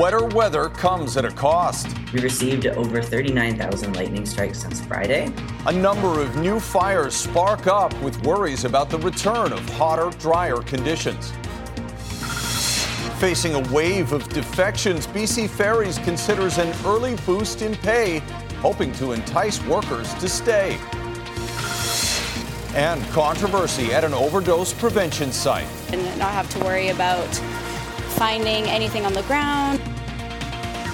Wetter weather comes at a cost. We received over 39,000 lightning strikes since Friday. A number of new fires spark up with worries about the return of hotter, drier conditions. Facing a wave of defections, BC Ferries considers an early boost in pay, hoping to entice workers to stay. And controversy at an overdose prevention site. And not have to worry about finding anything on the ground.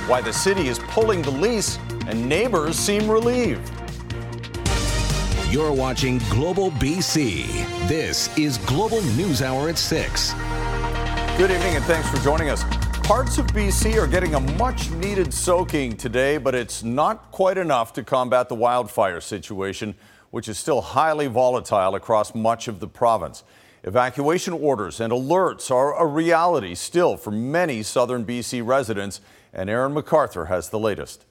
Why the city is pulling the lease and neighbors seem relieved. You're watching Global BC. This is Global News Hour at 6. Good evening and thanks for joining us. Parts of BC are getting a much needed soaking today, but it's not quite enough to combat the wildfire situation, which is still highly volatile across much of the province. Evacuation orders and alerts are a reality still for many southern BC residents, and Aaron McArthur has the latest.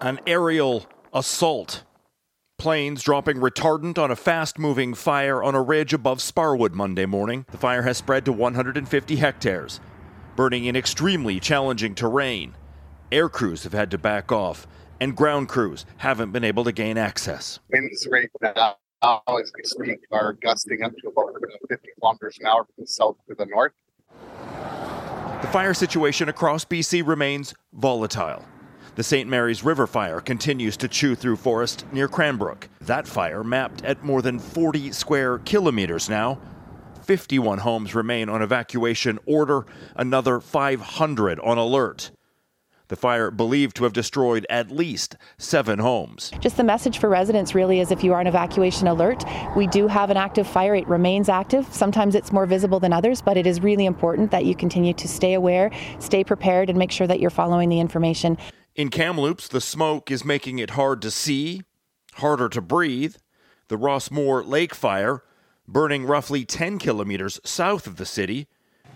An aerial assault. Planes dropping retardant on a fast moving fire on a ridge above Sparwood Monday morning. The fire has spread to 150 hectares, burning in extremely challenging terrain. Air crews have had to back off, and ground crews haven't been able to gain access. Winds right now now, as we speak, are gusting up to about 50 kilometers an hour from the south to the north. The fire situation across BC remains volatile. The St. Mary's River fire continues to chew through forest near Cranbrook. That fire mapped at more than 40 square kilometers now. 51 homes remain on evacuation order, another 500 on alert. The fire believed to have destroyed at least seven homes. Just the message for residents really is if you are on evacuation alert, we do have an active fire. It remains active. Sometimes it's more visible than others, but it is really important that you continue to stay aware, stay prepared, and make sure that you're following the information. In Kamloops, the smoke is making it hard to see, harder to breathe. The Ross Moore Lake fire, burning roughly 10 kilometers south of the city,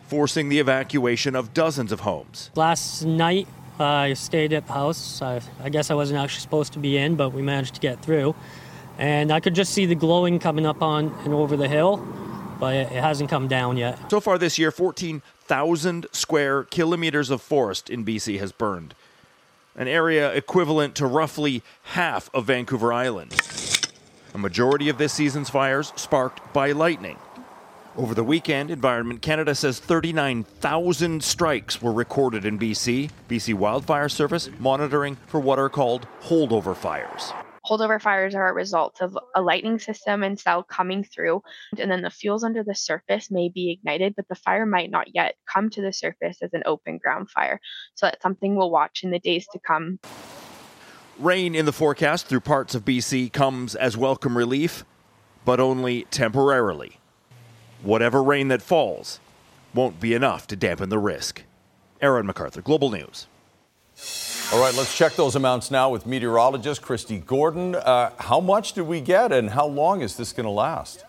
forcing the evacuation of dozens of homes. Last night, I stayed at the house. I, I, guess I wasn't actually supposed to be in, but we managed to get through. And I could just see the glowing coming up on and over the hill, but it, it hasn't come down yet. So far this year, 14,000 square kilometers of forest in BC has burned, an area equivalent to roughly half of Vancouver Island. A majority of this season's fires sparked by lightning. Over the weekend, Environment Canada says 39,000 strikes were recorded in BC. BC Wildfire Service monitoring for what are called holdover fires. Holdover fires are a result of a lightning system and cell coming through, and then the fuels under the surface may be ignited, but the fire might not yet come to the surface as an open ground fire. So that's something we'll watch in the days to come. Rain in the forecast through parts of BC comes as welcome relief, but only temporarily whatever rain that falls won't be enough to dampen the risk. Aaron McArthur, Global News. All right, let's check those amounts now with meteorologist Kristi Gordon. Uh, how much did we get, and how long is this going to last?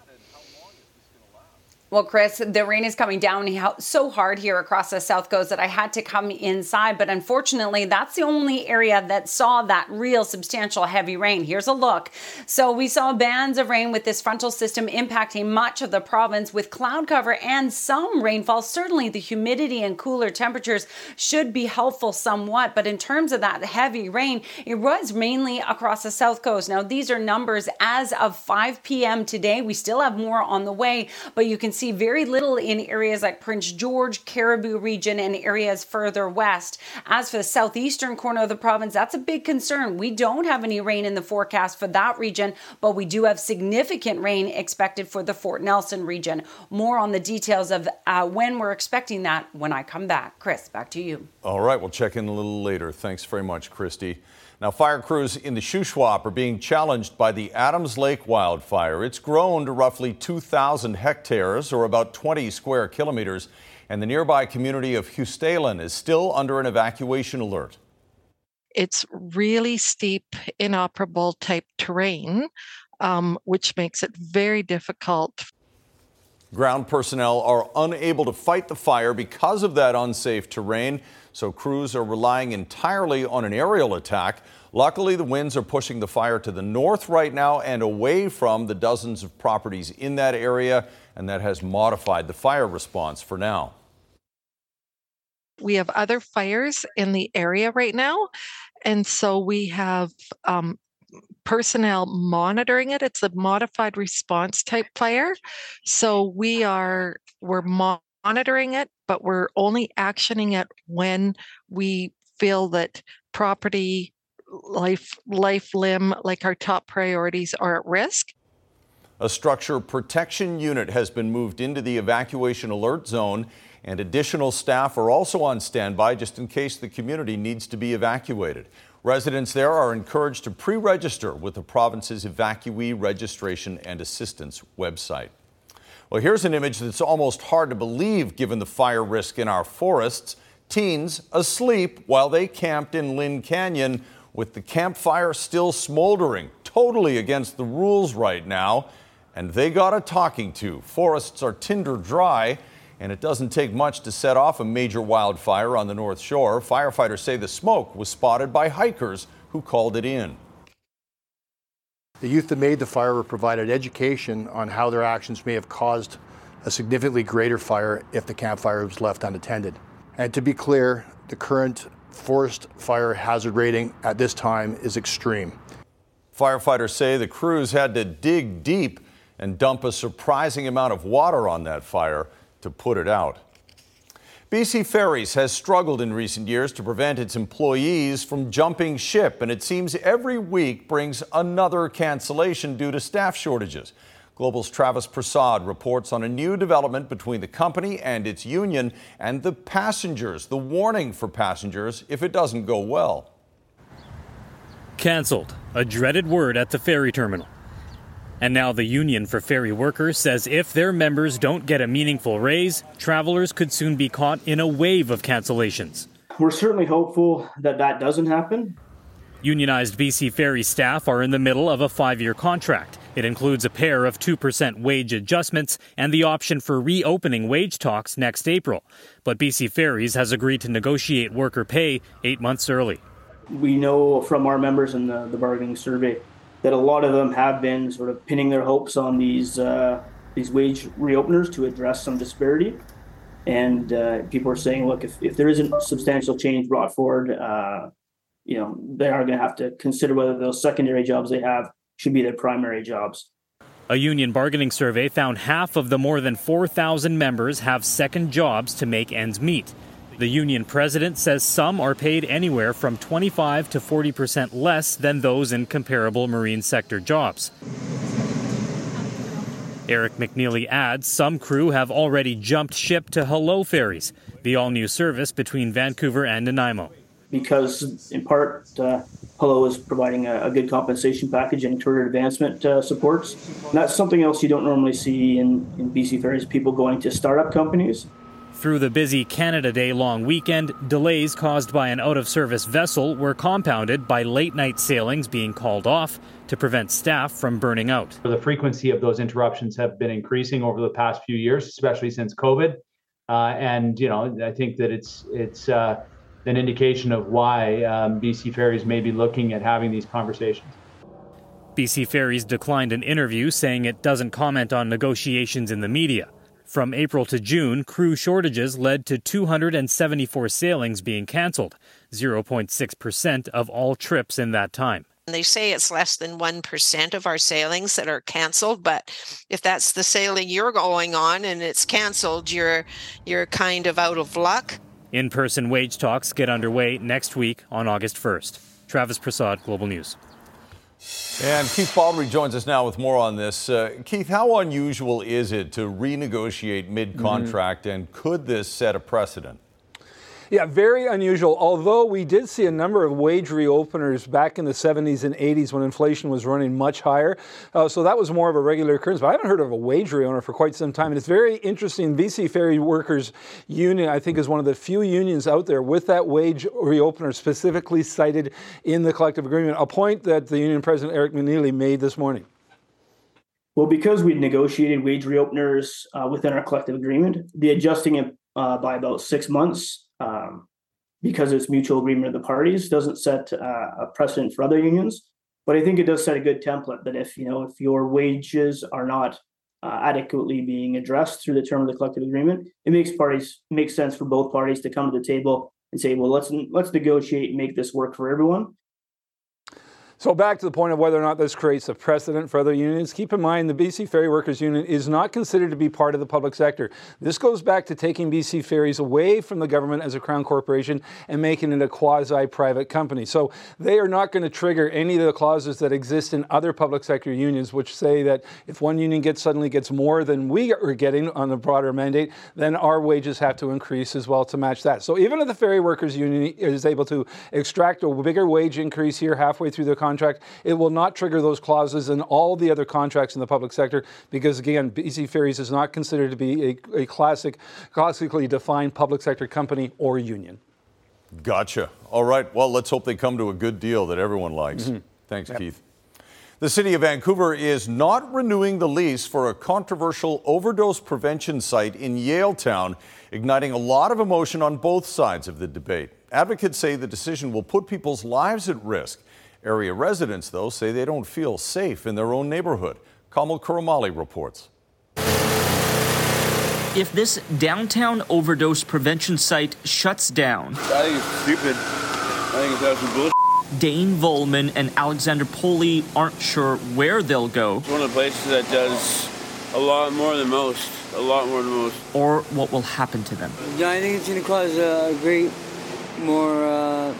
Well, Chris, the rain is coming down so hard here across the South Coast that I had to come inside. But unfortunately, that's the only area that saw that real substantial heavy rain. Here's a look. So we saw bands of rain with this frontal system impacting much of the province with cloud cover and some rainfall. Certainly, the humidity and cooler temperatures should be helpful somewhat. But in terms of that heavy rain, it was mainly across the South Coast. Now, these are numbers as of 5 p.m. today. We still have more on the way, but you can see very little in areas like Prince George, Cariboo region, and areas further west. As for the southeastern corner of the province, that's a big concern. We don't have any rain in the forecast for that region, but we do have significant rain expected for the Fort Nelson region. More on the details of uh, when we're expecting that when I come back. Chris, back to you. All right, we'll check in a little later. Thanks very much, Kristi. Now, fire crews in the Shuswap are being challenged by the Adams Lake wildfire. It's grown to roughly 2,000 hectares, or about 20 square kilometers, and the nearby community of Hustalen is still under an evacuation alert. It's really steep, inoperable type terrain, um, which makes it very difficult. Ground personnel are unable to fight the fire because of that unsafe terrain so crews are relying entirely on an aerial attack. Luckily, the winds are pushing the fire to the north right now and away from the dozens of properties in that area, and that has modified the fire response for now. We have other fires in the area right now, and so we have um, personnel monitoring it. It's a modified response type fire, so we are we're monitoring it but we're only actioning it when we feel that property, life, life limb, like our top priorities, are at risk. A structure protection unit has been moved into the evacuation alert zone, and additional staff are also on standby just in case the community needs to be evacuated. Residents there are encouraged to pre register with the province's evacuee registration and assistance website. Well, here's an image that's almost hard to believe given the fire risk in our forests. Teens asleep while they camped in Lynn Canyon with the campfire still smoldering, totally against the rules right now. And they got a talking to. Forests are tinder dry, and it doesn't take much to set off a major wildfire on the North Shore. Firefighters say the smoke was spotted by hikers who called it in. The youth that made the fire were provided education on how their actions may have caused a significantly greater fire if the campfire was left unattended. And to be clear, the current forest fire hazard rating at this time is extreme. Firefighters say the crews had to dig deep and dump a surprising amount of water on that fire to put it out. BC Ferries has struggled in recent years to prevent its employees from jumping ship, and it seems every week brings another cancellation due to staff shortages. Global's Travis Prasad reports on a new development between the company and its union and the passengers, the warning for passengers if it doesn't go well. Cancelled, a dreaded word at the ferry terminal. And now the Union for Ferry Workers says if their members don't get a meaningful raise, travelers could soon be caught in a wave of cancellations. We're certainly hopeful that that doesn't happen. Unionized BC Ferry staff are in the middle of a five year contract. It includes a pair of 2% wage adjustments and the option for reopening wage talks next April. But BC Ferries has agreed to negotiate worker pay eight months early. We know from our members in the, the bargaining survey that a lot of them have been sort of pinning their hopes on these uh, these wage reopeners to address some disparity. And uh, people are saying, look, if, if there isn't substantial change brought forward, uh, you know, they are going to have to consider whether those secondary jobs they have should be their primary jobs. A union bargaining survey found half of the more than 4,000 members have second jobs to make ends meet. The union president says some are paid anywhere from 25 to 40 percent less than those in comparable marine sector jobs. Eric McNeely adds some crew have already jumped ship to Hullo Ferries, the all new service between Vancouver and Nanaimo. Because, in part, uh, Hello is providing a, a, good compensation package and career advancement uh, supports. And that's something else you don't normally see in, in BC Ferries people going to startup companies. Through the busy Canada Day long weekend, delays caused by an out of service vessel were compounded by late night sailings being called off to prevent staff from burning out. The frequency of those interruptions have been increasing over the past few years, especially since COVID. Uh, and you know, I think that it's it's uh, an indication of why um, BC Ferries may be looking at having these conversations. BC Ferries declined an interview, saying it doesn't comment on negotiations in the media. From April to June, crew shortages led to 274 sailings being canceled, 0.6% of all trips in that time. They say it's less than 1% of our sailings that are canceled, but if that's the sailing you're going on and it's canceled, you're you're kind of out of luck. In-person wage talks get underway next week on August 1st. Travis Prasad, Global News. And Keith Baldrey joins us now with more on this. Uh, Keith, how unusual is it to renegotiate mid contract, mm-hmm. and could this set a precedent? Yeah, very unusual. Although we did see a number of wage reopeners back in the 70s and 80s when inflation was running much higher. Uh, so that was more of a regular occurrence. But I haven't heard of a wage reopener for quite some time. And it's very interesting. BC Ferry Workers Union, I think, is one of the few unions out there with that wage reopener specifically cited in the collective agreement, a point that the union president, Eric McNeely, made this morning. Well, because we negotiated wage reopeners uh, within our collective agreement, the adjusting it uh, by about six months, um, because it's mutual agreement of the parties, doesn't set uh, a precedent for other unions. But I think it does set a good template that if you know if your wages are not uh, adequately being addressed through the term of the collective agreement, it makes parties makes sense for both parties to come to the table and say, well, let's let's negotiate and make this work for everyone. So back to the point of whether or not this creates a precedent for other unions, keep in mind the BC Ferry Workers Union is not considered to be part of the public sector. This goes back to taking BC Ferries away from the government as a crown corporation and making it a quasi-private company. So they are not going to trigger any of the clauses that exist in other public sector unions, which say that if one union gets suddenly gets more than we are getting on the broader mandate, then our wages have to increase as well to match that. So even if the Ferry Workers Union is able to extract a bigger wage increase here halfway through the contract, it will not trigger those clauses in all the other contracts in the public sector because, again, BC Ferries is not considered to be a, a classic, classically defined public sector company or union. Gotcha. All right. Well, let's hope they come to a good deal that everyone likes. Mm-hmm. Thanks, yep. Keith. The city of Vancouver is not renewing the lease for a controversial overdose prevention site in Yaletown, igniting a lot of emotion on both sides of the debate. Advocates say the decision will put people's lives at risk. Area residents, though, say they don't feel safe in their own neighborhood. Kamil Karamali reports. If this downtown overdose prevention site shuts down, I think it's stupid. I think it's absolute bullshit. Dane Volman and Alexander Poli aren't sure where they'll go. It's one of the places that does a lot more than most. A lot more than most. Or what will happen to them. Yeah, I think it's going to cause a great more. Uh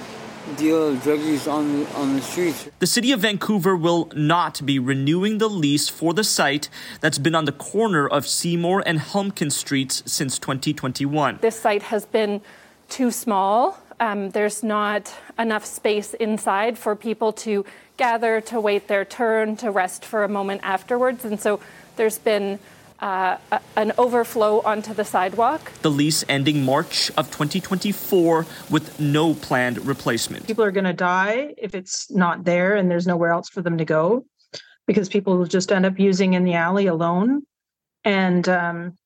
deal of drug use on on the streets. The city of Vancouver will not be renewing the lease for the site that's been on the corner of Seymour and Helmcken Streets since 2021. This site has been too small. Um, there's not enough space inside for people to gather, to wait their turn, to rest for a moment afterwards, and so there's been uh, an overflow onto the sidewalk. The lease ending March of 2024 with no planned replacement. People are going to die if it's not there and there's nowhere else for them to go because people will just end up using in the alley alone. And um,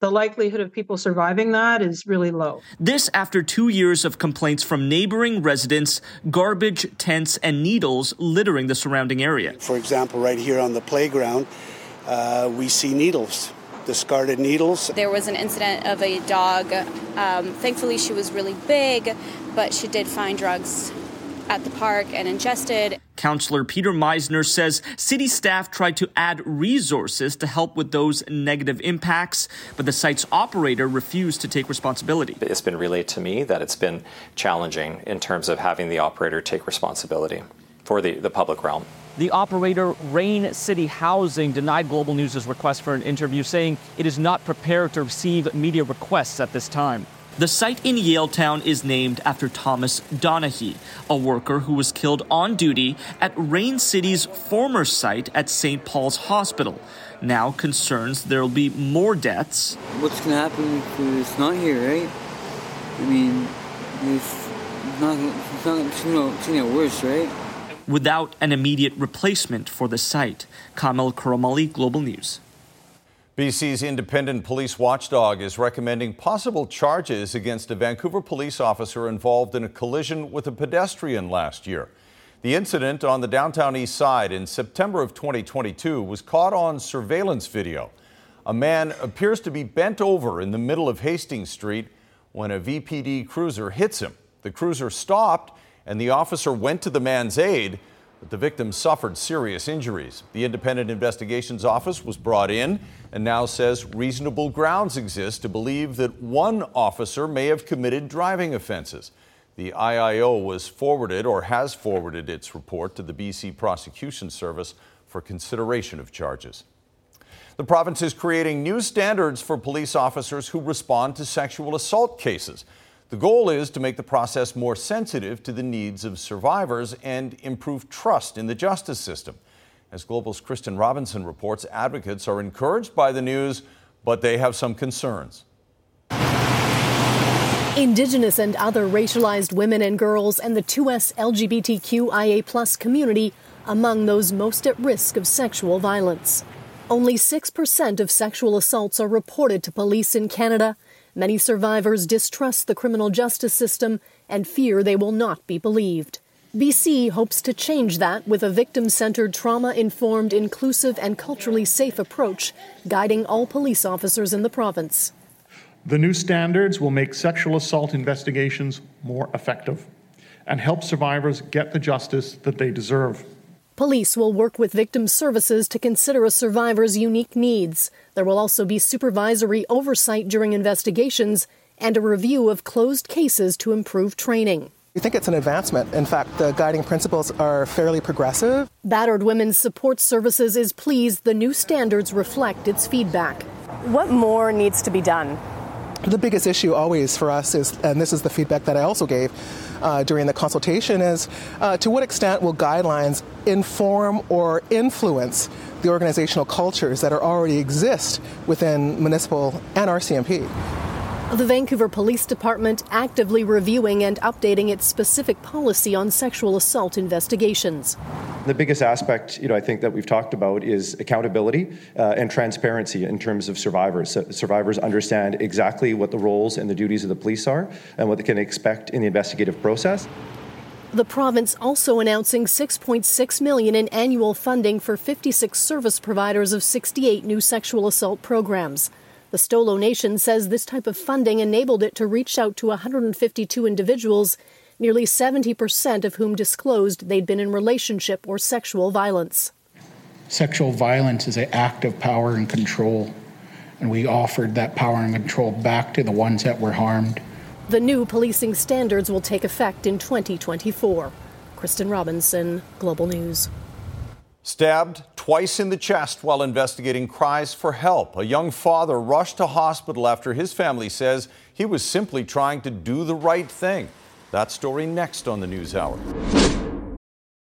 the likelihood of people surviving that is really low. This after two years of complaints from neighboring residents, garbage, tents, and needles littering the surrounding area. For example, right here on the playground, uh, we see needles, discarded needles. There was an incident of a dog. Um, thankfully, she was really big, but she did find drugs at the park and ingested. Councillor Peter Meiszner says city staff tried to add resources to help with those negative impacts, but the site's operator refused to take responsibility. It's been relayed to me that it's been challenging in terms of having the operator take responsibility for the, the public realm. The operator, Rain City Housing, denied Global News' request for an interview, saying it is not prepared to receive media requests at this time. The site in Yaletown is named after Thomas Donaghy, a worker who was killed on duty at Rain City's former site at St. Paul's Hospital. Now concerns there will be more deaths. What's going to happen if it's not here, right? I mean, it's not, it's not, it's not, it's not worse, right? Without an immediate replacement for the site. Kamil Karamali, Global News. BC's independent police watchdog is recommending possible charges against a Vancouver police officer involved in a collision with a pedestrian last year. The incident on the downtown east side in September of 2022 was caught on surveillance video. A man appears to be bent over in the middle of Hastings Street when a VPD cruiser hits him. The cruiser stopped and the officer went to the man's aid, but the victim suffered serious injuries. The Independent Investigations Office was brought in and now says reasonable grounds exist to believe that one officer may have committed driving offenses. The IIO was forwarded or has forwarded its report to the BC Prosecution Service for consideration of charges. The province is creating new standards for police officers who respond to sexual assault cases. The goal is to make the process more sensitive to the needs of survivors and improve trust in the justice system. As Global's Kristen Robinson reports, advocates are encouraged by the news, but they have some concerns. Indigenous and other racialized women and girls and the 2S LGBTQIA community among those most at risk of sexual violence. Only 6% of sexual assaults are reported to police in Canada. Many survivors distrust the criminal justice system and fear they will not be believed. BC hopes to change that with a victim centered, trauma informed, inclusive, and culturally safe approach guiding all police officers in the province. The new standards will make sexual assault investigations more effective and help survivors get the justice that they deserve. Police will work with victim services to consider a survivor's unique needs. There will also be supervisory oversight during investigations and a review of closed cases to improve training. We think it's an advancement. In fact, the guiding principles are fairly progressive. Battered Women's Support Services is pleased the new standards reflect its feedback. What more needs to be done? The biggest issue always for us is, and this is the feedback that I also gave uh, during the consultation, is uh, to what extent will guidelines inform or influence the organizational cultures that are already exist within municipal and RCMP? The Vancouver Police Department actively reviewing and updating its specific policy on sexual assault investigations. The biggest aspect, you know, I think that we've talked about is accountability uh, and transparency in terms of survivors. So survivors understand exactly what the roles and the duties of the police are and what they can expect in the investigative process. The province also announcing 6.6 million in annual funding for 56 service providers of 68 new sexual assault programs. The Stolo Nation says this type of funding enabled it to reach out to 152 individuals, nearly 70% of whom disclosed they'd been in relationship or sexual violence. Sexual violence is an act of power and control, and we offered that power and control back to the ones that were harmed. The new policing standards will take effect in 2024. Kristen Robinson, Global News. Stabbed twice in the chest while investigating cries for help. A young father rushed to hospital after his family says he was simply trying to do the right thing. That story next on the News Hour.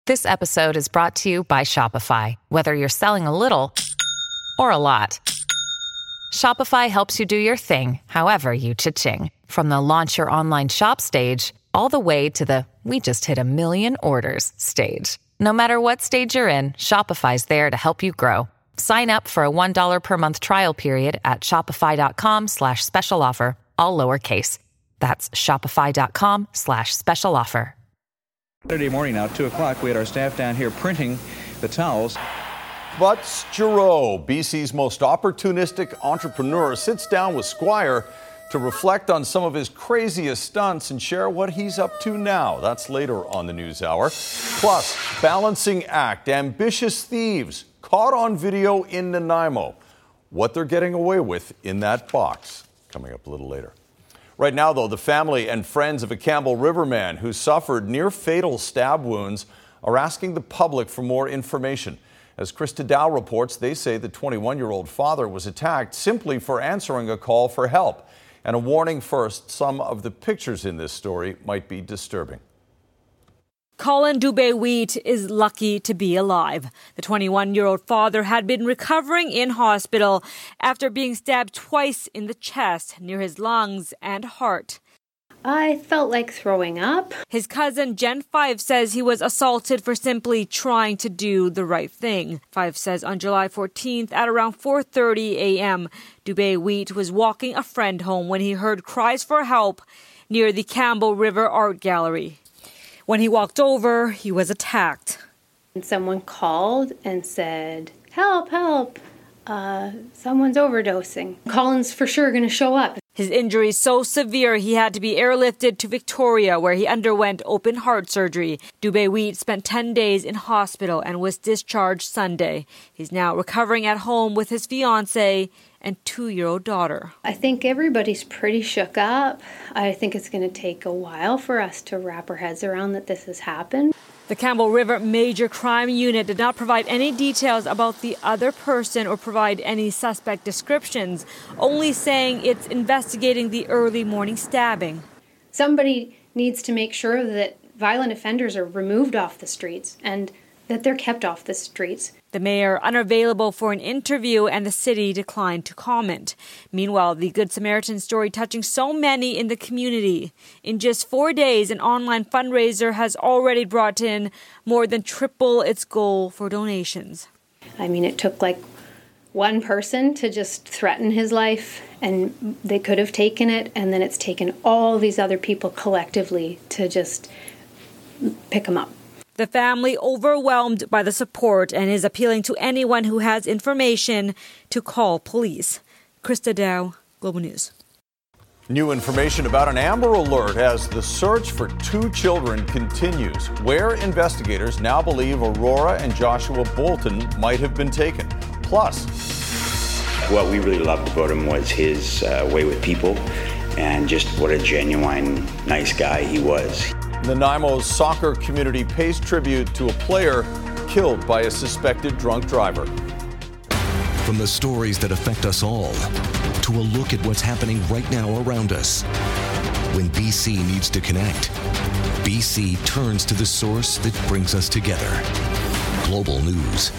This episode is brought to you by Shopify. Whether you're selling a little or a lot, Shopify helps you do your thing, however you cha-ching. From the launch your online shop stage all the way to the we just hit a million orders stage. No matter what stage you're in, Shopify's there to help you grow. Sign up for a $1 per month trial period at shopify.com slash special offer, all lowercase. That's shopify.com slash special offer. Saturday morning now, 2 o'clock, we had our staff down here printing the towels. Butts Giroux, BC's most opportunistic entrepreneur, sits down with Squire to reflect on some of his craziest stunts and share what he's up to now. That's later on the news hour. Plus, balancing act, ambitious thieves caught on video in Nanaimo. What they're getting away with in that box. Coming up a little later. Right now, though, the family and friends of a Campbell River man who suffered near fatal stab wounds are asking the public for more information. As Krista Dow reports, they say the 21 year old father was attacked simply for answering a call for help. And a warning first some of the pictures in this story might be disturbing. Colin Dubé Wheat is lucky to be alive. The 21 year old father had been recovering in hospital after being stabbed twice in the chest near his lungs and heart. I felt like throwing up. His cousin Jen Five says he was assaulted for simply trying to do the right thing. Five says on July 14th at around 4:30 a.m., Dubé Wheat was walking a friend home when he heard cries for help near the Campbell River Art Gallery. When he walked over, he was attacked. And someone called and said, "Help, help. Uh, someone's overdosing. Colin's for sure going to show up." His injuries so severe he had to be airlifted to Victoria where he underwent open heart surgery. Dubé Wheat spent 10 days in hospital and was discharged Sunday. He's now recovering at home with his fiance and 2-year-old daughter. I think everybody's pretty shook up. I think it's going to take a while for us to wrap our heads around that this has happened. The Campbell River Major Crime Unit did not provide any details about the other person or provide any suspect descriptions, only saying it's investigating the early morning stabbing. Somebody needs to make sure that violent offenders are removed off the streets and that they're kept off the streets. The mayor unavailable for an interview and the city declined to comment. Meanwhile, the Good Samaritan story touching so many in the community. In just four days, an online fundraiser has already brought in more than triple its goal for donations. I mean, it took like one person to just threaten his life, and they could have taken it, and then it's taken all these other people collectively to just pick him up. The family overwhelmed by the support and is appealing to anyone who has information to call police. Krista Dow, Global News. New information about an Amber Alert as the search for two children continues, where investigators now believe Aurora and Joshua Bolton might have been taken. Plus, what we really loved about him was his uh, way with people and just what a genuine, nice guy he was. Nanaimo's soccer community pays tribute to a player killed by a suspected drunk driver. From the stories that affect us all to a look at what's happening right now around us. When BC needs to connect, BC turns to the source that brings us together. Global News.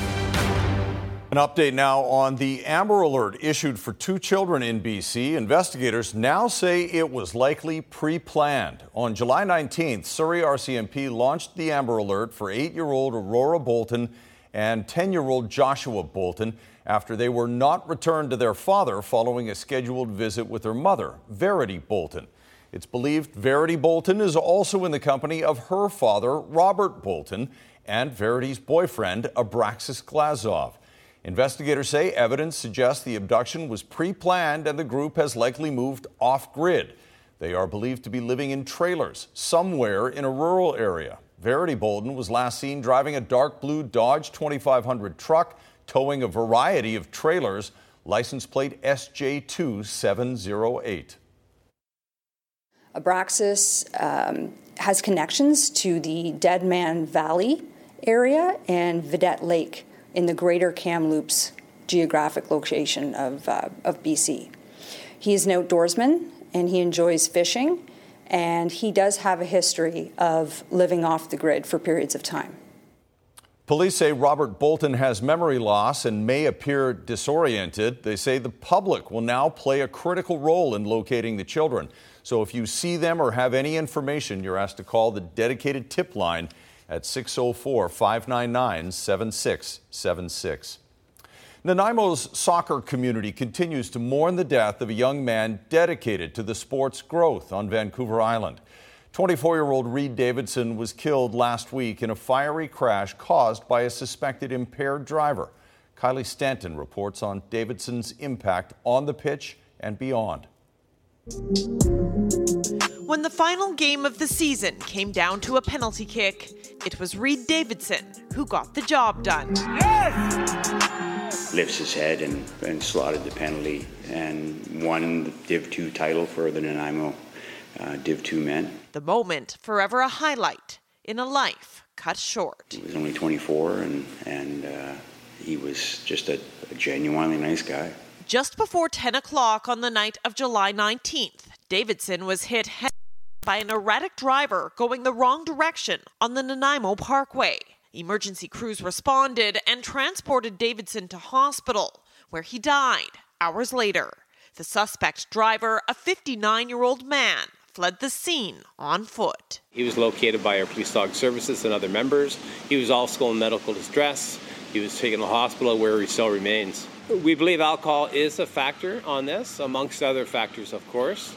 An update now on the Amber Alert issued for two children in BC. Investigators now say it was likely pre planned. On July 19th, Surrey RCMP launched the Amber Alert for eight year old Aurora Bolton and 10 year old Joshua Bolton after they were not returned to their father following a scheduled visit with their mother, Verity Bolton. It's believed Verity Bolton is also in the company of her father, Robert Bolton, and Verity's boyfriend, Abraxas Glazov. Investigators say evidence suggests the abduction was pre planned and the group has likely moved off grid. They are believed to be living in trailers somewhere in a rural area. Verity Bolton was last seen driving a dark blue Dodge 2500 truck, towing a variety of trailers, license plate SJ2708. Abraxas um, has connections to the Dead Man Valley area and Vidette Lake in the greater Kamloops geographic location of, uh, of BC. He is an outdoorsman and he enjoys fishing, and he does have a history of living off the grid for periods of time. Police say Robert Bolton has memory loss and may appear disoriented. They say the public will now play a critical role in locating the children. So if you see them or have any information, you're asked to call the dedicated tip line at 604 599 7676. Nanaimo's soccer community continues to mourn the death of a young man dedicated to the sport's growth on Vancouver Island. 24 year old Reed Davidson was killed last week in a fiery crash caused by a suspected impaired driver. Kylie Stanton reports on Davidson's impact on the pitch and beyond. When the final game of the season came down to a penalty kick, it was Reed Davidson who got the job done. Yes! Lifts his head and, and slotted the penalty and won the Div 2 title for the Nanaimo uh, Div 2 men. The moment forever a highlight in a life cut short. He was only 24 and, and uh, he was just a, a genuinely nice guy. Just before 10 o'clock on the night of July 19th, Davidson was hit head by an erratic driver going the wrong direction on the Nanaimo Parkway. Emergency crews responded and transported Davidson to hospital, where he died hours later. The suspect driver, a 59 year old man, fled the scene on foot. He was located by our police dog services and other members. He was also in medical distress. He was taken to the hospital where he still remains. We believe alcohol is a factor on this, amongst other factors, of course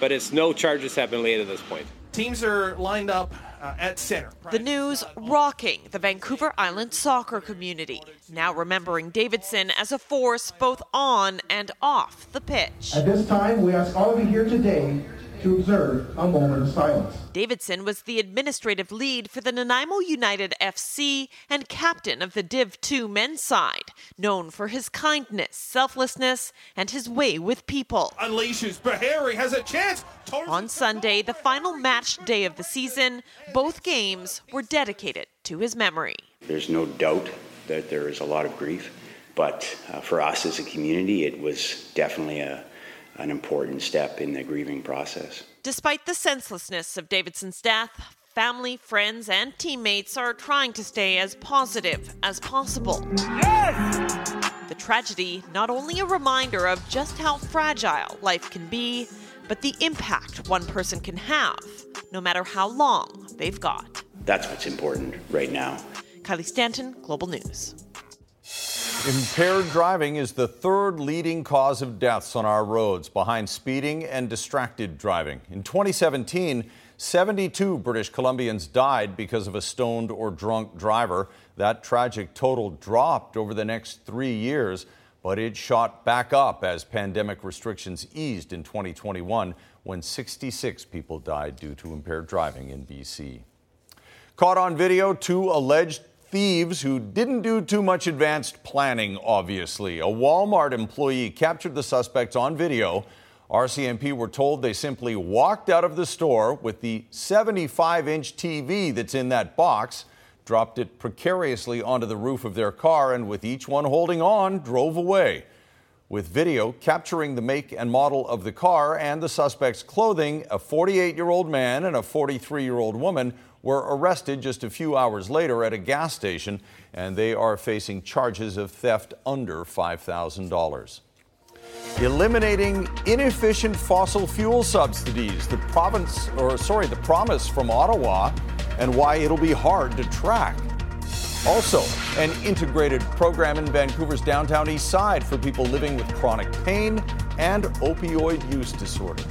but it's no charges have been laid at this point. Teams are lined up uh, at center. The news rocking the Vancouver Island soccer community, now remembering Davidson as a force both on and off the pitch. At this time, we ask all of you here today to observe a moment of silence. Davidson was the administrative lead for the Nanaimo United FC and captain of the Div 2 men's side, known for his kindness, selflessness, and his way with people. Unleashes Bahari has a chance. On Sunday, the final match day of the season, both games were dedicated to his memory. There's no doubt that there is a lot of grief, but uh, for us as a community, it was definitely a an important step in the grieving process. Despite the senselessness of Davidson's death, family, friends, and teammates are trying to stay as positive as possible. Yes! The tragedy, not only a reminder of just how fragile life can be, but the impact one person can have, no matter how long they've got. That's what's important right now. Kylie Stanton, Global News. Impaired driving is the third leading cause of deaths on our roads, behind speeding and distracted driving. In 2017, 72 British Columbians died because of a stoned or drunk driver. That tragic total dropped over the next three years, but it shot back up as pandemic restrictions eased in 2021 when 66 people died due to impaired driving in BC. Caught on video, two alleged thieves who didn't do too much advanced planning, obviously. A Walmart employee captured the suspects on video RCMP were told they simply walked out of the store with the 75 inch TV that's in that box, dropped it precariously onto the roof of their car, and with each one holding on, drove away. With video capturing the make and model of the car and the suspect's clothing, a 48 year old man and a 43 year old woman were arrested just a few hours later at a gas station, and they are facing charges of theft under $5,000 eliminating inefficient fossil fuel subsidies. The province, or sorry, the promise from Ottawa, and why it'll be hard to track. Also, an integrated program in Vancouver's downtown east side for people living with chronic pain and opioid use disorder.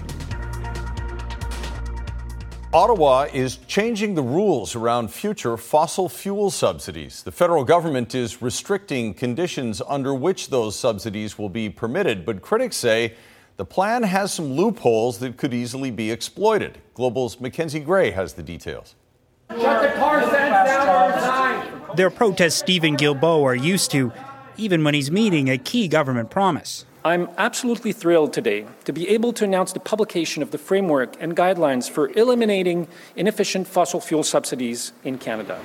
Ottawa is changing the rules around future fossil fuel subsidies. The federal government is restricting conditions under which those subsidies will be permitted, but critics say the plan has some loopholes that could easily be exploited. Global's Mackenzie Gray has the details. Shut the car down. Their protests Steven Guilbeault are used to, even when he's meeting a key government promise. I'm absolutely thrilled today to be able to announce the publication of the framework and guidelines for eliminating inefficient fossil fuel subsidies in Canada.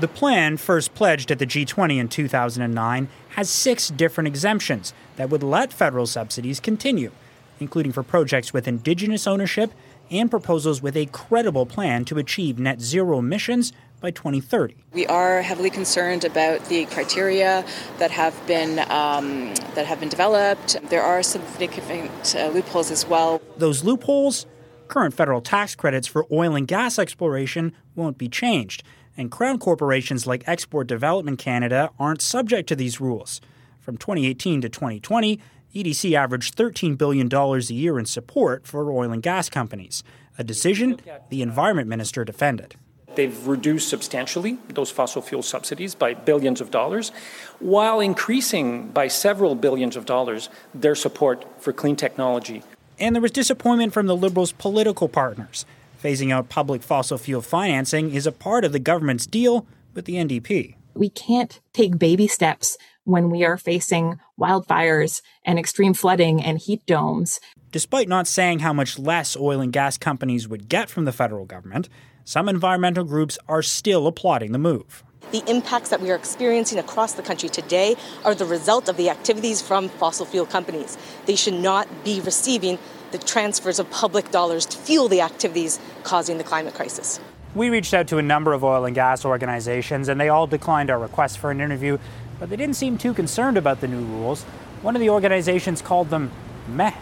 The plan, first pledged at the G20 in 2009, has six different exemptions that would let federal subsidies continue, including for projects with Indigenous ownership and proposals with a credible plan to achieve net zero emissions by 2030. We are heavily concerned about the criteria that have been um, that have been developed. There are significant uh, loopholes as well. Those loopholes, current federal tax credits for oil and gas exploration won't be changed, and crown corporations like Export Development Canada aren't subject to these rules. From 2018 to 2020, EDC averaged $13 billion a year in support for oil and gas companies, a decision the Environment Minister defended. They've reduced substantially those fossil fuel subsidies by billions of dollars, while increasing by several billions of dollars their support for clean technology. And there was disappointment from the Liberals' political partners. Phasing out public fossil fuel financing is a part of the government's deal with the NDP. We can't take baby steps when we are facing wildfires and extreme flooding and heat domes. Despite not saying how much less oil and gas companies would get from the federal government, some environmental groups are still applauding the move. The impacts that we are experiencing across the country today are the result of the activities from fossil fuel companies. They should not be receiving the transfers of public dollars to fuel the activities causing the climate crisis. We reached out to a number of oil and gas organizations, and they all declined our request for an interview, but they didn't seem too concerned about the new rules. One of the organizations called them meh.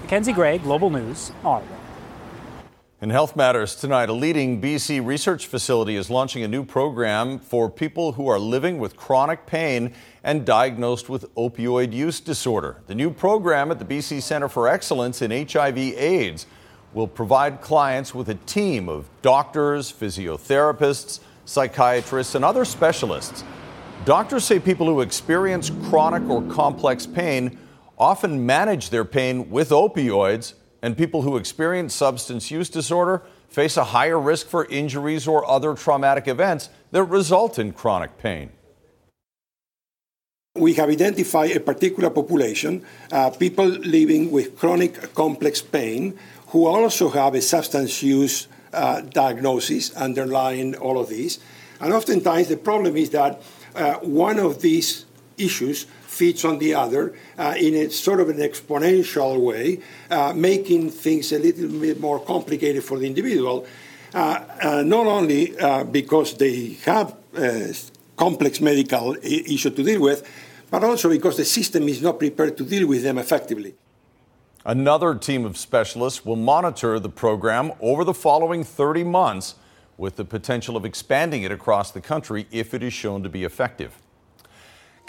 Mackenzie Gray, Global News, Ottawa. In Health Matters tonight, a leading BC research facility is launching a new program for people who are living with chronic pain and diagnosed with opioid use disorder. The new program at the BC Centre for Excellence in HIV/AIDS will provide clients with a team of doctors, physiotherapists, psychiatrists, and other specialists. Doctors say people who experience chronic or complex pain often manage their pain with opioids and people who experience substance use disorder face a higher risk for injuries or other traumatic events that result in chronic pain. We have identified a particular population, uh, people living with chronic complex pain, who also have a substance use uh, diagnosis underlying all of these. And oftentimes the problem is that uh, one of these issues feeds on the other uh, in a sort of an exponential way, uh, making things a little bit more complicated for the individual. Uh, uh not only uh, because they have complex medical issue to deal with, but also because the system is not prepared to deal with them effectively. Another team of specialists will monitor the program over the following 30 months with the potential of expanding it across the country if it is shown to be effective.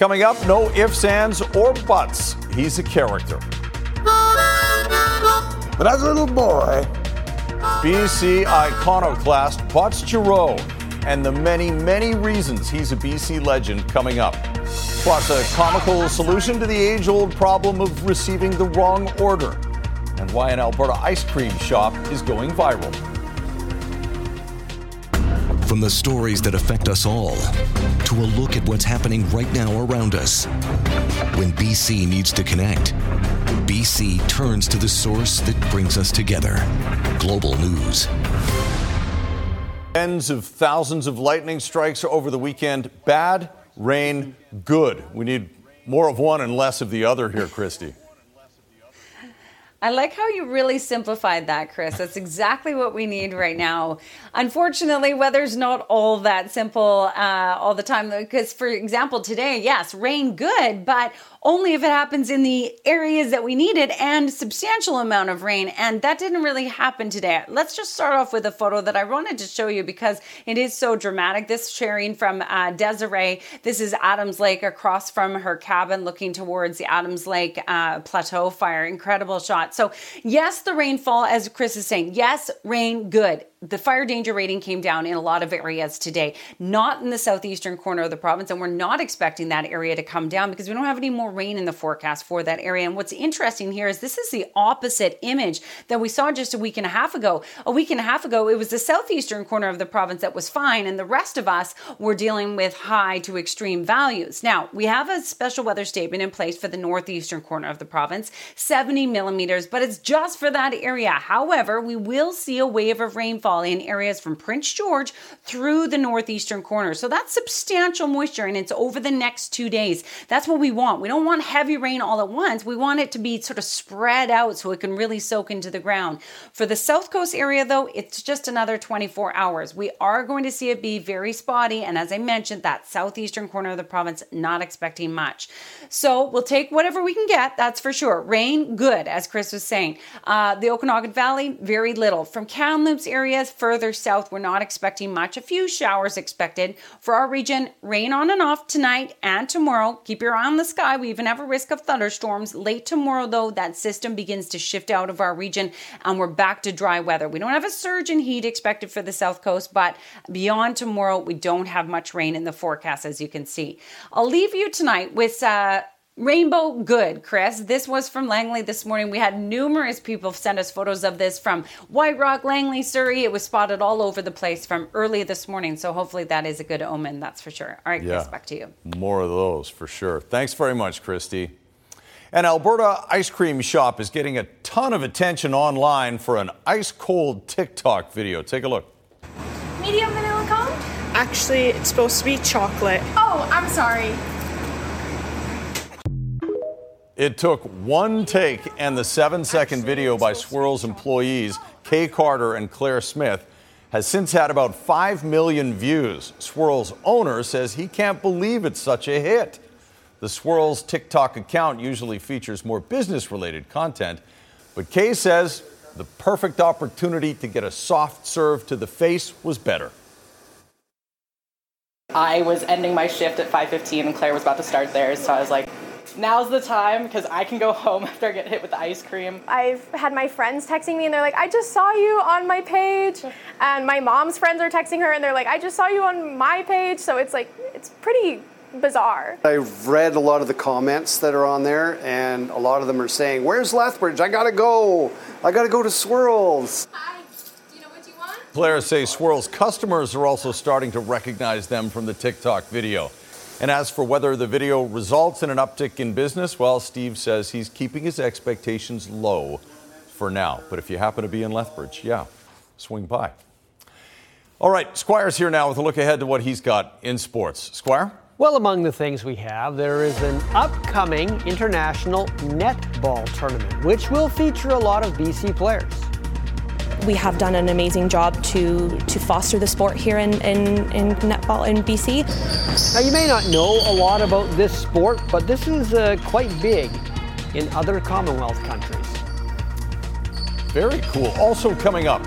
Coming up, no ifs, ands, or buts. He's a character. But as a little boy, BC iconoclast Butts Giroux and the many, many reasons he's a BC legend coming up. Plus, a comical solution to the age old problem of receiving the wrong order and why an Alberta ice cream shop is going viral. From the stories that affect us all to a look at what's happening right now around us. When BC needs to connect, BC turns to the source that brings us together Global News. Tens of thousands of lightning strikes over the weekend. Bad, rain, good. We need more of one and less of the other here, Kristi. I like how you really simplified that, Chris. That's exactly what we need right now. Unfortunately, weather's not all that simple uh, all the time. Because, for example, today, yes, rain good, but only if it happens in the areas that we need it and substantial amount of rain. And that didn't really happen today. Let's just start off with a photo that I wanted to show you because it is so dramatic. This sharing from uh, Desiree. This is Adams Lake across from her cabin looking towards the Adams Lake uh, Plateau fire. Incredible shot. So, yes, the rainfall, as Chris is saying, yes, rain, good the fire danger rating came down in a lot of areas today, not in the southeastern corner of the province. And we're not expecting that area to come down because we don't have any more rain in the forecast for that area. And what's interesting here is this is the opposite image that we saw just a week and a half ago. A week and a half ago, it was the southeastern corner of the province that was fine, and the rest of us were dealing with high to extreme values. Now, we have a special weather statement in place for the northeastern corner of the province, 70 millimeters, but it's just for that area. However, we will see a wave of rainfall in areas from Prince George through the northeastern corner. So that's substantial moisture and it's over the next two days. That's what we want. We don't want heavy rain all at once. We want it to be sort of spread out so it can really soak into the ground. For the South Coast area, though, it's just another 24 hours. We are going to see it be very spotty. And as I mentioned, that southeastern corner of the province, not expecting much. So we'll take whatever we can get, that's for sure. Rain, good, as Chris was saying. Uh, the Okanagan Valley, very little. From Kamloops area, further south, we're not expecting much. A few showers expected. For our region, rain on and off tonight and tomorrow. Keep your eye on the sky. We even have a risk of thunderstorms. Late tomorrow, though, that system begins to shift out of our region and we're back to dry weather. We don't have a surge in heat expected for the south coast, but beyond tomorrow, we don't have much rain in the forecast, as you can see. I'll leave you tonight with uh, Rainbow good, Chris. This was from Langley this morning. We had numerous people send us photos of this from White Rock, Langley, Surrey. It was spotted all over the place from early this morning. So hopefully that is a good omen, that's for sure. All right, yeah. Chris, back to you. More of those for sure. Thanks very much, Kristi. An Alberta ice cream shop is getting a ton of attention online for an ice cold TikTok video. Take a look. Medium vanilla cone? Actually, it's supposed to be chocolate. Oh, I'm sorry. It took one take, and the seven second video by Swirl's employees, Kay Carter and Claire Smith, has since had about 5 million views. Swirl's owner says he can't believe it's such a hit. The Swirl's TikTok account usually features more business related content, but Kay says the perfect opportunity to get a soft serve to the face was better. I was ending my shift at 5:15 and Claire was about to start theirs, so I was like, now's the time because I can go home after I get hit with the ice cream. I've had my friends texting me and they're like, I just saw you on my page. And my mom's friends are texting her and they're like, I just saw you on my page. So it's like, it's pretty bizarre. I've read a lot of the comments that are on there, and a lot of them are saying, Where's Lethbridge? I gotta go. I gotta go to Swirls. Hi. Do you know what you want? Players say Swirls customers are also starting to recognize them from the TikTok video. And as for whether the video results in an uptick in business, well, Steve says he's keeping his expectations low for now. But if you happen to be in Lethbridge, yeah, swing by. All right, Squire's here now with a look ahead to what he's got in sports. Squire? Well, among the things we have, there is an upcoming international netball tournament, which will feature a lot of BC players. We have done an amazing job to, to foster the sport here in, in, in netball in BC. Now, you may not know a lot about this sport, but this is uh, quite big in other Commonwealth countries. Very cool. Also coming up.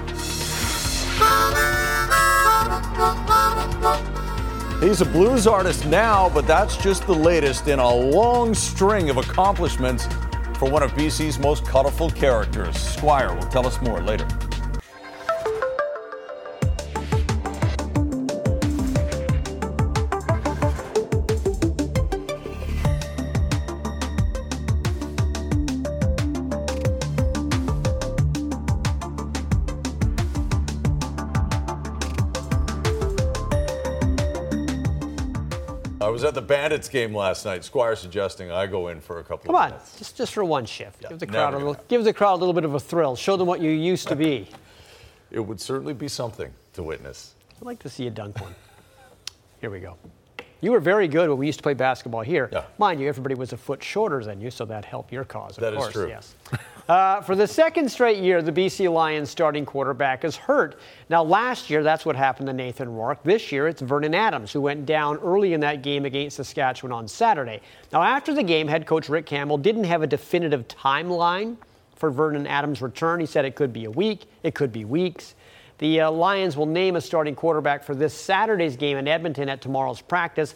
He's a blues artist now, but that's just the latest in a long string of accomplishments for one of BC's most colorful characters. Squire will tell us more later. I was at the Bandits game last night. Squire suggesting I go in for a couple Come of on, minutes. just, just for one shift. give, the crowd a little, give the crowd a little bit of a thrill. Show them what you used to be. It would certainly be something to witness. I'd like to see a dunk one. Here we go. You were very good when we used to play basketball here. Mind you, everybody was a foot shorter than you, so that helped your cause, of That is course. true. Yes. Uh, for the second straight year, the BC Lions starting quarterback is hurt. Now, last year, that's what happened to Nathan Rourke. This year, it's Vernon Adams, who went down early in that game against Saskatchewan on Saturday. Now, after the game, head coach Rick Campbell didn't have a definitive timeline for Vernon Adams' return. He said it could be a week, it could be weeks. The uh, Lions will name a starting quarterback for this Saturday's game in Edmonton at tomorrow's practice.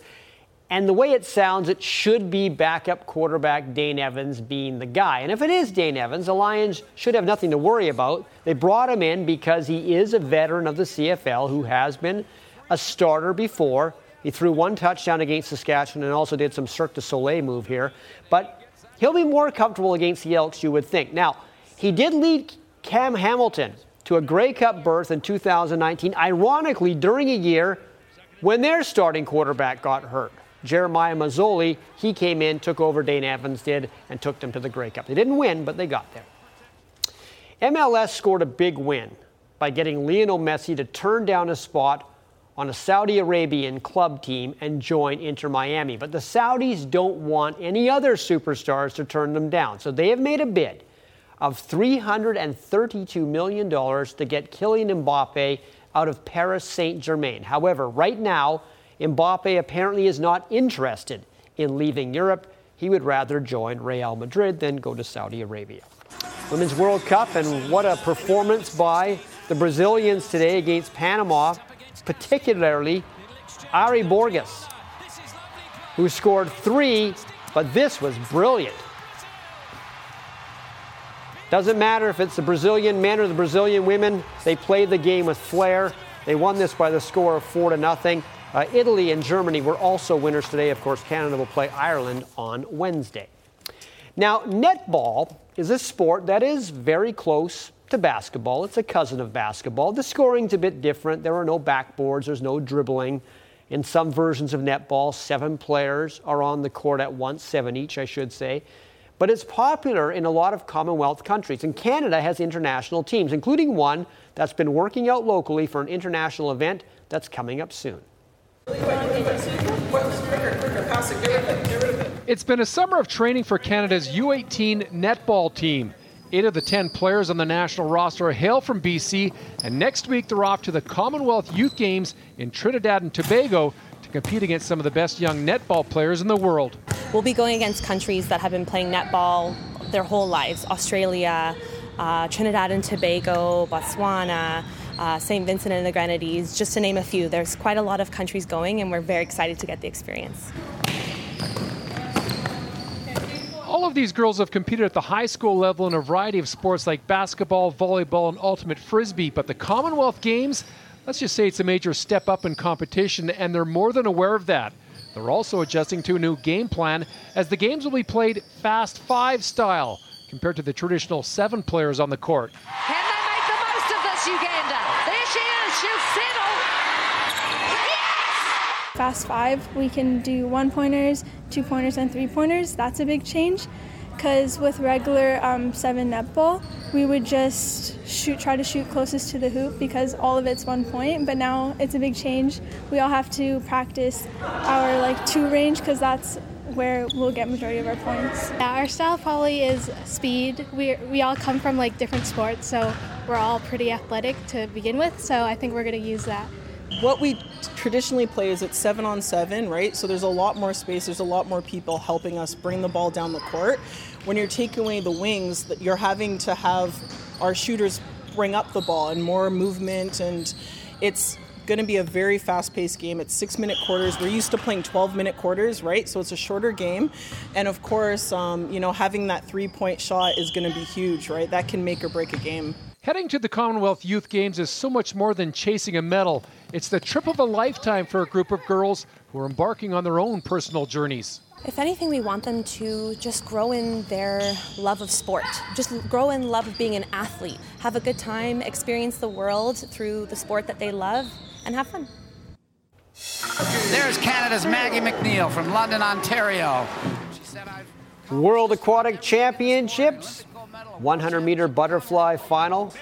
And the way it sounds, it should be backup quarterback Dane Evans being the guy. And if it is Dane Evans, the Lions should have nothing to worry about. They brought him in because he is a veteran of the CFL who has been a starter before. He threw one touchdown against Saskatchewan and also did some Cirque du Soleil move here. But he'll be more comfortable against the Elks, you would think. Now, he did lead Cam Hamilton to a Grey Cup berth in 2019, ironically, during a year when their starting quarterback got hurt. Jeremiah Masoli, he came in, took over, Dane Evans did, and took them to the Grey Cup. They didn't win, but they got there. MLS scored a big win by getting Lionel Messi to turn down a spot on a Saudi Arabian club team and join Inter Miami. But the Saudis don't want any other superstars to turn them down. So they have made a bid of $332 million to get Kylian Mbappe out of Paris Saint Germain. However, right now, Mbappe apparently is not interested in leaving Europe. He would rather join Real Madrid than go to Saudi Arabia. Women's World Cup, and what a performance by the Brazilians today against Panama, particularly Ary Borges, who scored three, but this was brilliant. Doesn't matter if it's the Brazilian men or the Brazilian women, they played the game with flair. They won this by the score of four to nothing. Uh, Italy and Germany were also winners today. Of course, Canada will play Ireland on Wednesday. Now, netball is a sport that is very close to basketball. It's a cousin of basketball. The scoring's a bit different. There are no backboards, there's no dribbling. In some versions of netball, seven players are on the court at once, seven each, I should say. But it's popular in a lot of Commonwealth countries. And Canada has international teams, including one that's been working out locally for an international event that's coming up soon. It's been a summer of training for Canada's U18 netball team. Eight of the 10 players on the national roster hail from BC, and next week they're off to the Commonwealth Youth Games in Trinidad and Tobago to compete against some of the best young netball players in the world. We'll be going against countries that have been playing netball their whole lives Australia, uh, Trinidad and Tobago, Botswana, uh, St. Vincent and the Grenadines, just to name a few. There's quite a lot of countries going, and we're very excited to get the experience. All of these girls have competed at the high school level in a variety of sports like basketball, volleyball, and ultimate frisbee. But the Commonwealth Games, let's just say it's a major step up in competition, and they're more than aware of that. They're also adjusting to a new game plan as the games will be played fast five style compared to the traditional seven players on the court. Can they make the most of this, Uganda? There she is. She'll settle. Fast five, we can do one pointers, two pointers, and three pointers. That's a big change. because with regular um, seven netball, we would just shoot, try to shoot closest to the hoop because all of it's one point. But now it's a big change. We all have to practice our like two range because that's where we'll get majority of our points. Yeah, our style probably is speed. We we all come from like different sports, so we're all pretty athletic to begin with. So I think we're to use that. What we traditionally play is at seven on seven, right? So there's a lot more space. There's a lot more people helping us bring the ball down the court. When you're taking away the wings, you're having to have our shooters bring up the ball and more movement, and it's going to be a very fast-paced game. It's six-minute quarters. We're used to playing 12-minute quarters, right? So it's a shorter game, and of course, um, you know, having that three-point shot is going to be huge, right? That can make or break a game. Heading to the Commonwealth Youth Games is so much more than chasing a medal. It's the trip of a lifetime for a group of girls who are embarking on their own personal journeys. If anything, we want them to just grow in their love of sport, just grow in love of being an athlete, have a good time, experience the world through the sport that they love, and have fun. There's Canada's Maggie Mac Neil from London, Ontario. World Aquatic Championships, 100 meter butterfly final.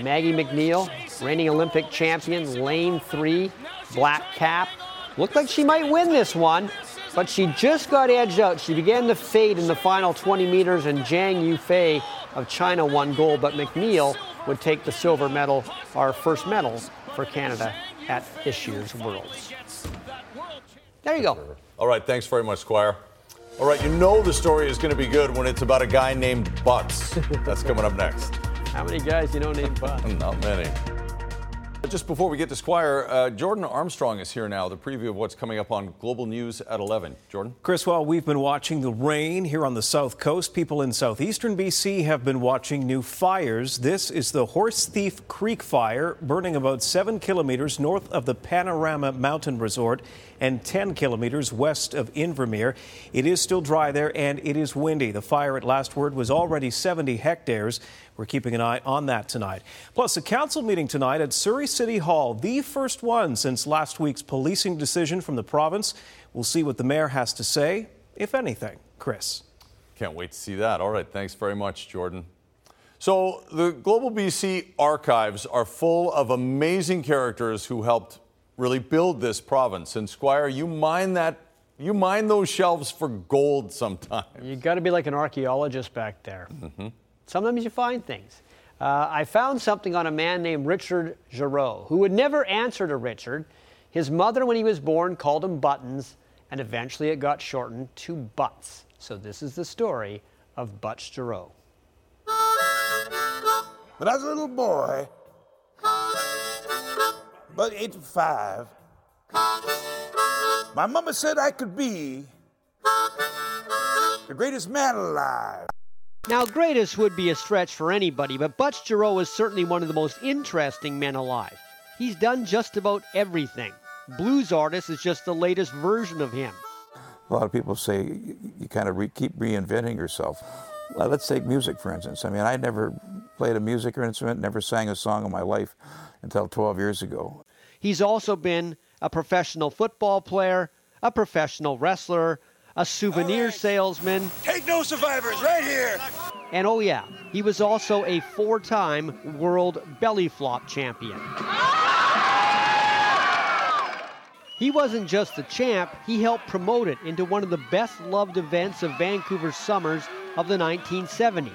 Maggie Mac Neil, reigning Olympic champion, lane three, black cap. Looked like she might win this one, but she just got edged out. She began to fade in the final 20 meters, and Zhang Yufei of China won gold, but Mac Neil would take the silver medal, our first medal for Canada at this year's Worlds. There you go. All right, thanks very much, Squire. All right, you know the story is going to be good when it's about a guy named Butts. That's coming up next. How many guys you know named Butts? Not many. Just before we get to Squire, uh, Jordan Armstrong is here now. The preview of what's coming up on Global News at 11. Jordan? Chris, well, we've been watching the rain here on the south coast. People in southeastern BC have been watching new fires. This is the Horse Thief Creek fire, burning about seven kilometers north of the Panorama Mountain Resort and 10 kilometers west of Invermere. It is still dry there and it is windy. The fire at last word was already 70 hectares. We're keeping an eye on that tonight. Plus, a council meeting tonight at Surrey City Hall, the first one since last week's policing decision from the province. We'll see what the mayor has to say, if anything. Chris. Can't wait to see that. All right, thanks very much, Jordan. So, the Global BC archives are full of amazing characters who helped really build this province. And Squire, you mine that you mine those shelves for gold sometimes. You got to be like an archaeologist back there. Mm-hmm. Sometimes you find things. Uh, I found something on a man named Richard Giroux, who would never answer to Richard. His mother, when he was born, called him Buttons, and eventually it got shortened to Butts. So this is the story of Butts Giroux. When I was a little boy, about eight to five, my mama said I could be the greatest man alive. Now, greatest would be a stretch for anybody, but Butts Giroux is certainly one of the most interesting men alive. He's done just about everything. Blues artist is just the latest version of him. A lot of people say you, kind of re- keep reinventing yourself. Well, let's take music, for instance. I mean, I never played a music or instrument, never sang a song in my life until 12 years ago. He's also been a professional football player, a professional wrestler, a souvenir right. salesman. Take no survivors, right here. And oh, yeah, he was also a four time world belly flop champion. He wasn't just the champ, he helped promote it into one of the best loved events of Vancouver's summers of the 1970s.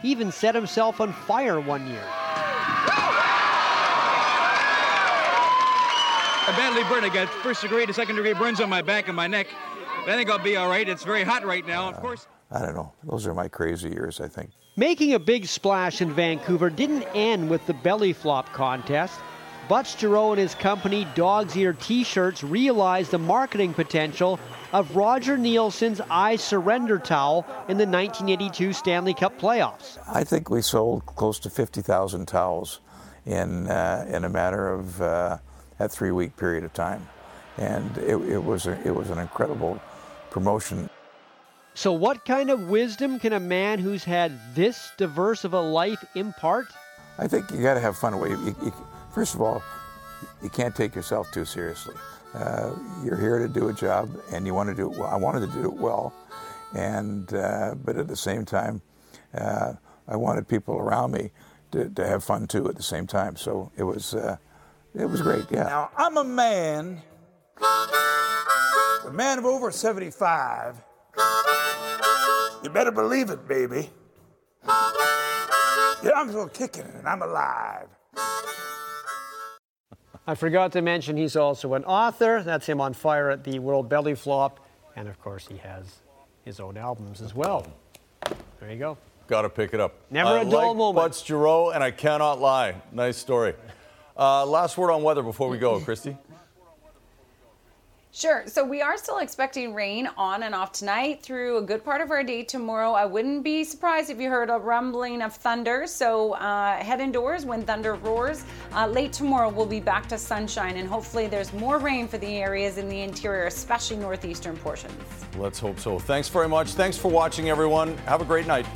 He even set himself on fire one year. I badly burned. I got first degree to second degree burns on my back and my neck. I think I'll be all right. It's very hot right now, of course. I don't know. Those are my crazy years, I think. Making a big splash in Vancouver didn't end with the belly flop contest. Butts Giroux and his company, Dog's Ear T-shirts, realized the marketing potential of Roger Neilson's I Surrender towel in the 1982 Stanley Cup playoffs. I think we sold close to 50,000 towels in uh, in a matter of uh, that three-week period of time, and it, it was a, it was an incredible promotion. So, what kind of wisdom can a man who's had this diverse of a life impart? I think you got to have fun. You, you, first of all, you can't take yourself too seriously. Uh, you're here to do a job, and you want to do it well. I wanted to do it well, and uh, but at the same time, uh, I wanted people around me to, to have fun too at the same time. So it was uh, it was great. Yeah. Now, I'm a man, a man of over 75. You better believe it, baby. Yeah, I'm still kicking and I'm alive. I forgot to mention he's also an author. That's him on fire at the World Belly Flop. And of course, he has his own albums as well. There you go. Got to pick it up. Never I a dull like moment. Butts Giroux, and I cannot lie. Nice story. Uh, last word on weather before we go, Kristi. Sure. So we are still expecting rain on and off tonight through a good part of our day tomorrow. I wouldn't be surprised if you heard a rumbling of thunder. So uh, head indoors when thunder roars. Uh, late tomorrow, we'll be back to sunshine, and hopefully, there's more rain for the areas in the interior, especially northeastern portions. Let's hope so. Thanks very much. Thanks for watching, everyone. Have a great night.